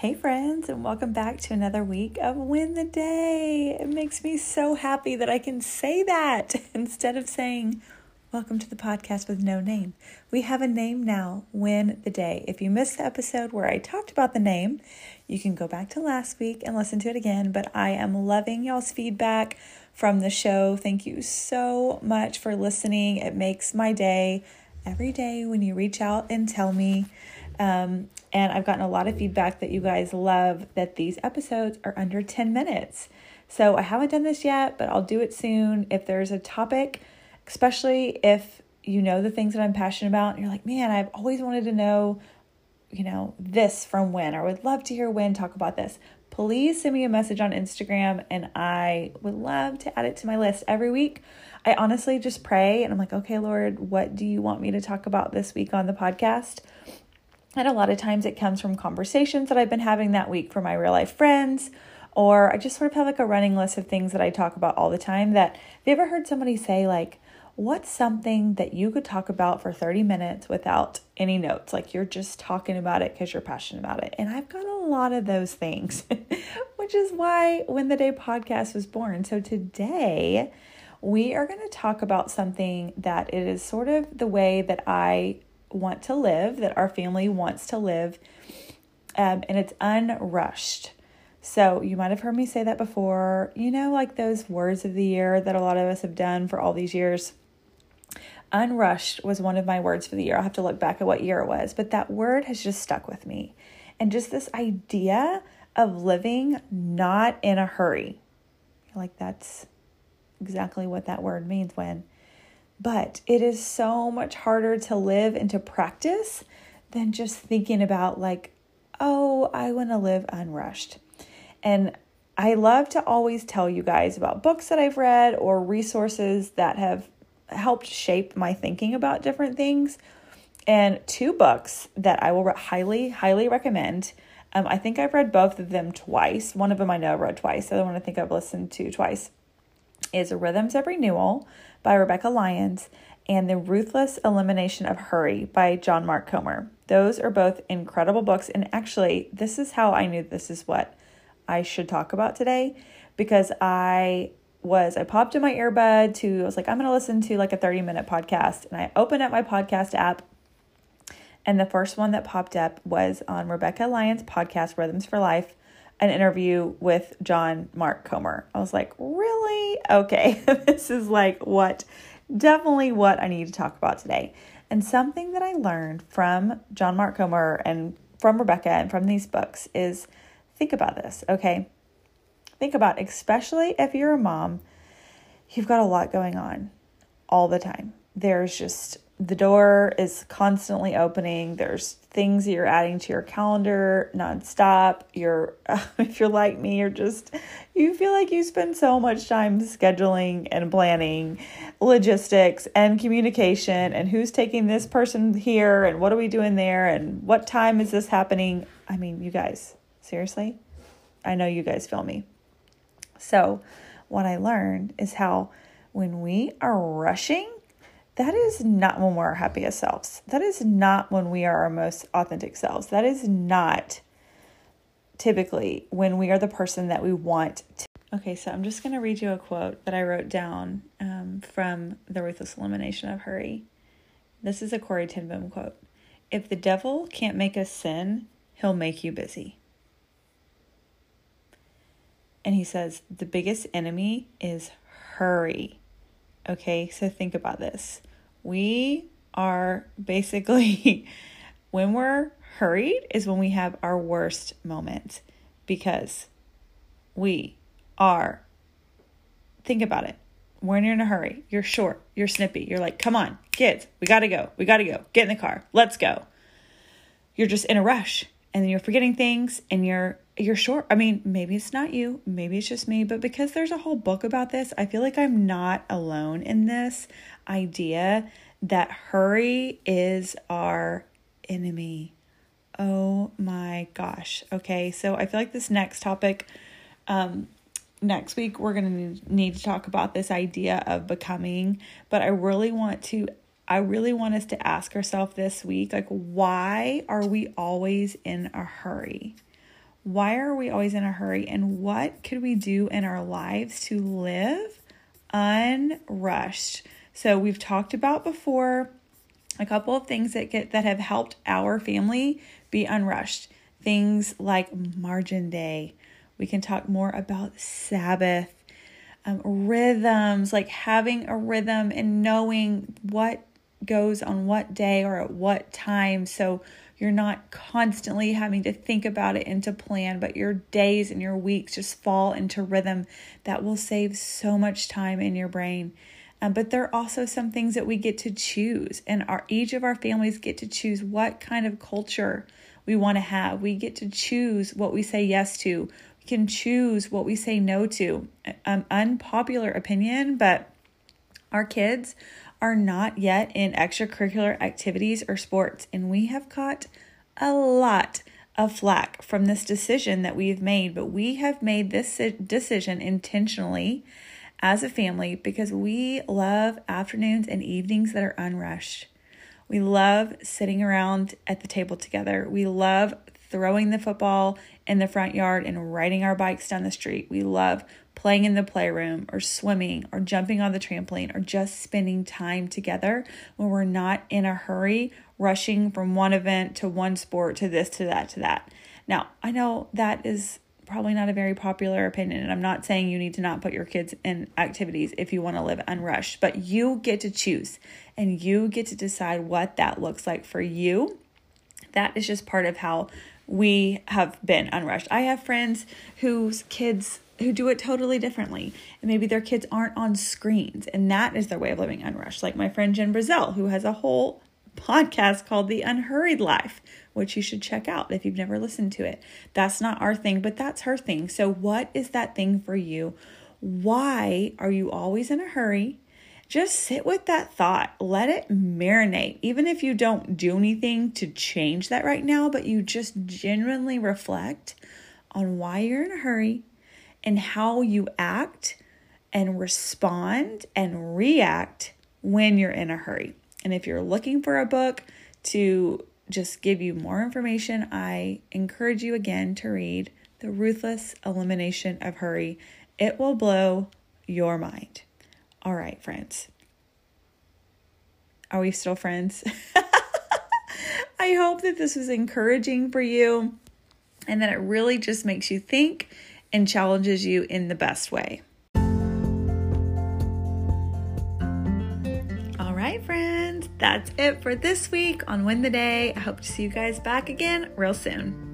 Hey, friends, and welcome back to another week of Win the Day. It makes me so happy that I can say that instead of saying, Welcome to the podcast with no name. We have a name now, Win the Day. If you missed the episode where I talked about the name, you can go back to last week and listen to it again. But I am loving y'all's feedback from the show. Thank you so much for listening. It makes my day every day when you reach out and tell me. Um, and I've gotten a lot of feedback that you guys love that these episodes are under 10 minutes. So I haven't done this yet, but I'll do it soon. If there's a topic, especially if you know the things that I'm passionate about, and you're like, man, I've always wanted to know, you know, this from Win, or would love to hear Win talk about this. Please send me a message on Instagram, and I would love to add it to my list every week. I honestly just pray and I'm like, okay, Lord, what do you want me to talk about this week on the podcast? And a lot of times it comes from conversations that I've been having that week for my real life friends, or I just sort of have like a running list of things that I talk about all the time. That have you ever heard somebody say, like, what's something that you could talk about for 30 minutes without any notes? Like you're just talking about it because you're passionate about it. And I've got a lot of those things, which is why Win the Day podcast was born. So today, we are going to talk about something that it is sort of the way that I want to live, that our family wants to live, um, and it's unrushed. So, you might have heard me say that before. You know, like those words of the year that a lot of us have done for all these years. Unrushed was one of my words for the year. I'll have to look back at what year it was, but that word has just stuck with me. And just this idea of living not in a hurry. Like that's exactly what that word means when. But it is so much harder to live and to practice than just thinking about, like, oh, I want to live unrushed. And I love to always tell you guys about books that I've read or resources that have helped shape my thinking about different things. And two books that I will highly, highly recommend. Um, I think I've read both of them twice. One of them I know I've read twice. The other one I think I've listened to twice is Rhythms of Renewal by Rebecca Lyons and The Ruthless Elimination of Hurry by John Mark Comer. Those are both incredible books. And actually, this is how I knew this is what I should talk about today because I was, I popped in my earbud to, I was like, I'm going to listen to like a 30 minute podcast. And I opened up my podcast app. And the first one that popped up was on Rebecca Lyons' podcast, Rhythms for Life an interview with John Mark Comer. I was like, really? Okay, this is like what, definitely what I need to talk about today. And something that I learned from John Mark Comer and from Rebecca and from these books is think about this, okay? Think about, especially if you're a mom, you've got a lot going on all the time. There's just the door is constantly opening. There's things that you're adding to your calendar nonstop. You're, if you're like me, you're just, you feel like you spend so much time scheduling and planning logistics and communication and who's taking this person here and what are we doing there and what time is this happening. I mean, you guys, seriously, I know you guys feel me. So, what I learned is how when we are rushing, that is not when we're our happiest selves. That is not when we are our most authentic selves. That is not typically when we are the person that we want to. Okay, so I'm just going to read you a quote that I wrote down um, from The Ruthless Elimination of Hurry. This is a Corrie ten Boom quote. If the devil can't make us sin, he'll make you busy. And he says, the biggest enemy is hurry. Okay, so think about this. We are basically, when we're hurried, is when we have our worst moment because we are, think about it. When you're in a hurry, you're short, you're snippy, you're like, come on, kids, we gotta go, we gotta go, get in the car, let's go. You're just in a rush and then you're forgetting things and you're you're short. I mean, maybe it's not you, maybe it's just me, but because there's a whole book about this, I feel like I'm not alone in this idea that hurry is our enemy. Oh my gosh. Okay, so I feel like this next topic, um, next week we're going to need to talk about this idea of becoming, but I really want to I really want us to ask ourselves this week like why are we always in a hurry? Why are we always in a hurry and what could we do in our lives to live unrushed? So we've talked about before a couple of things that get that have helped our family be unrushed. Things like margin day. We can talk more about Sabbath, um, rhythms, like having a rhythm and knowing what goes on what day or at what time. So you're not constantly having to think about it and to plan, but your days and your weeks just fall into rhythm that will save so much time in your brain. Um, but there are also some things that we get to choose, and our each of our families get to choose what kind of culture we want to have. We get to choose what we say yes to. We can choose what we say no to. Um, unpopular opinion, but our kids are not yet in extracurricular activities or sports, and we have caught a lot of flack from this decision that we've made, but we have made this decision intentionally as a family because we love afternoons and evenings that are unrushed. We love sitting around at the table together. We love throwing the football in the front yard and riding our bikes down the street. We love playing in the playroom or swimming or jumping on the trampoline or just spending time together when we're not in a hurry rushing from one event to one sport to this to that to that. Now, I know that is probably not a very popular opinion and I'm not saying you need to not put your kids in activities if you want to live unrushed, but you get to choose and you get to decide what that looks like for you. That is just part of how we have been unrushed. I have friends whose kids who do it totally differently. And maybe their kids aren't on screens, and that is their way of living unrushed. Like my friend Jen Brazell, who has a whole podcast called The Unhurried Life, which you should check out if you've never listened to it. That's not our thing, but that's her thing. So, what is that thing for you? Why are you always in a hurry? Just sit with that thought. Let it marinate. Even if you don't do anything to change that right now, but you just genuinely reflect on why you're in a hurry and how you act and respond and react when you're in a hurry. And if you're looking for a book to just give you more information, I encourage you again to read The Ruthless Elimination of Hurry. It will blow your mind. All right, friends. Are we still friends? I hope that this was encouraging for you and that it really just makes you think and challenges you in the best way. All right, friends, that's it for this week on Win the Day. I hope to see you guys back again real soon.